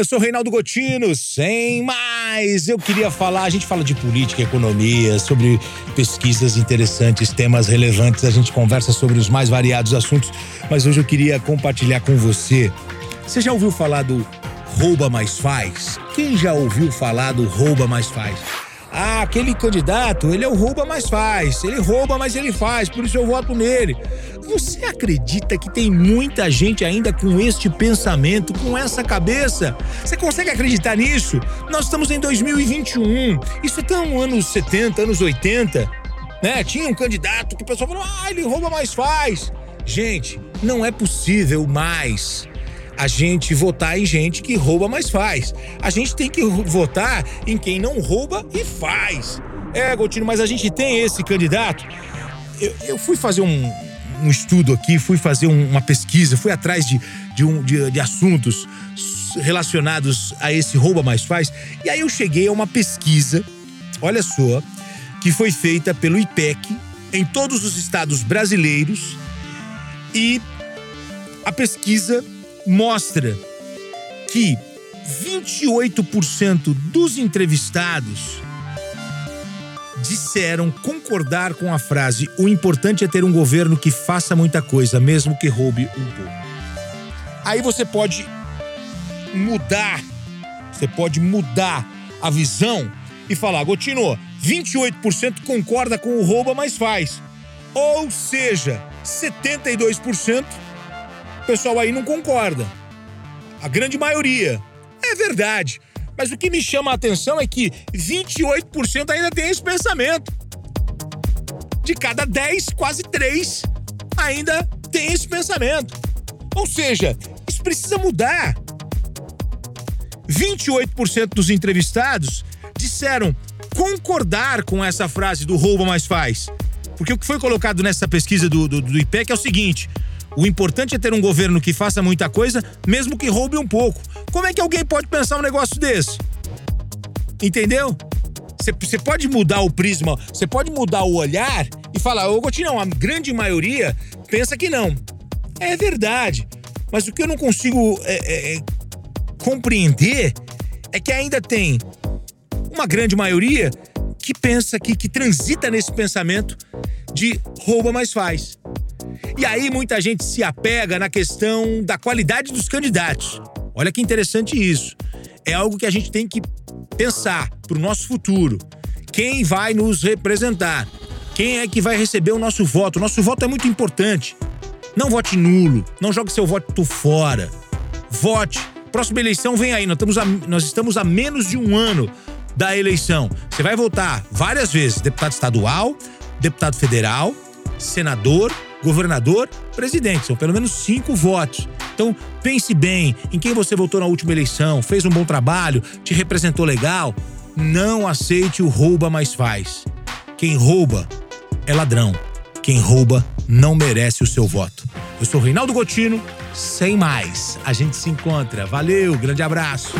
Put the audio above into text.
eu sou Reinaldo Gotino, sem mais. Eu queria falar, a gente fala de política, economia, sobre pesquisas interessantes, temas relevantes, a gente conversa sobre os mais variados assuntos, mas hoje eu queria compartilhar com você. Você já ouviu falar do rouba mais faz? Quem já ouviu falar do rouba mais faz? Ah, aquele candidato, ele é o rouba mais faz. Ele rouba, mas ele faz, por isso eu voto nele. Você acredita que tem muita gente ainda com este pensamento, com essa cabeça? Você consegue acreditar nisso? Nós estamos em 2021. Isso é tão anos 70, anos 80. Né? Tinha um candidato que o pessoal falou: ah, ele rouba, mais faz. Gente, não é possível mais a gente votar em gente que rouba, mas faz. A gente tem que votar em quem não rouba e faz. É, Gotino, mas a gente tem esse candidato. Eu, eu fui fazer um, um, estudo aqui, fui fazer um, uma pesquisa, fui atrás de, de, um, de, de assuntos relacionados a esse rouba mais faz. E aí eu cheguei a uma pesquisa, olha só, que foi feita pelo IPEC em todos os estados brasileiros e a pesquisa mostra que 28% dos entrevistados disseram concordar com a frase: o importante é ter um governo que faça muita coisa, mesmo que roube um pouco. Aí você pode mudar, você pode mudar a visão e falar: Gotino, 28% concorda com o rouba, mas faz. Ou seja, 72% o pessoal aí não concorda. A grande maioria. É verdade. Mas o que me chama a atenção é que 28% ainda tem esse pensamento. De cada 10, quase 3 ainda tem esse pensamento. Ou seja, isso precisa mudar. 28% dos entrevistados disseram concordar com essa frase do rouba mais faz. Porque o que foi colocado nessa pesquisa do, do, do IPEC é o seguinte: o importante é ter um governo que faça muita coisa, mesmo que roube um pouco. Como é que alguém pode pensar um negócio desse? Entendeu? Você pode mudar o prisma, você pode mudar o olhar e falar, ô Gotinho, a grande maioria pensa que não. É verdade. Mas o que eu não consigo é, é, é, compreender é que ainda tem uma grande maioria que pensa que, que transita nesse pensamento de rouba mais faz. E aí muita gente se apega na questão da qualidade dos candidatos. Olha que interessante isso. É algo que a gente tem que pensar para o nosso futuro. Quem vai nos representar? Quem é que vai receber o nosso voto? O nosso voto é muito importante. Não vote nulo, não jogue seu voto fora. Vote. Próxima eleição vem aí, nós estamos a, nós estamos a menos de um ano da eleição. Você vai votar várias vezes: deputado estadual, deputado federal, senador governador, presidente. São pelo menos cinco votos. Então, pense bem em quem você votou na última eleição, fez um bom trabalho, te representou legal. Não aceite o rouba mais faz. Quem rouba é ladrão. Quem rouba não merece o seu voto. Eu sou Reinaldo Gotino, sem mais. A gente se encontra. Valeu, grande abraço.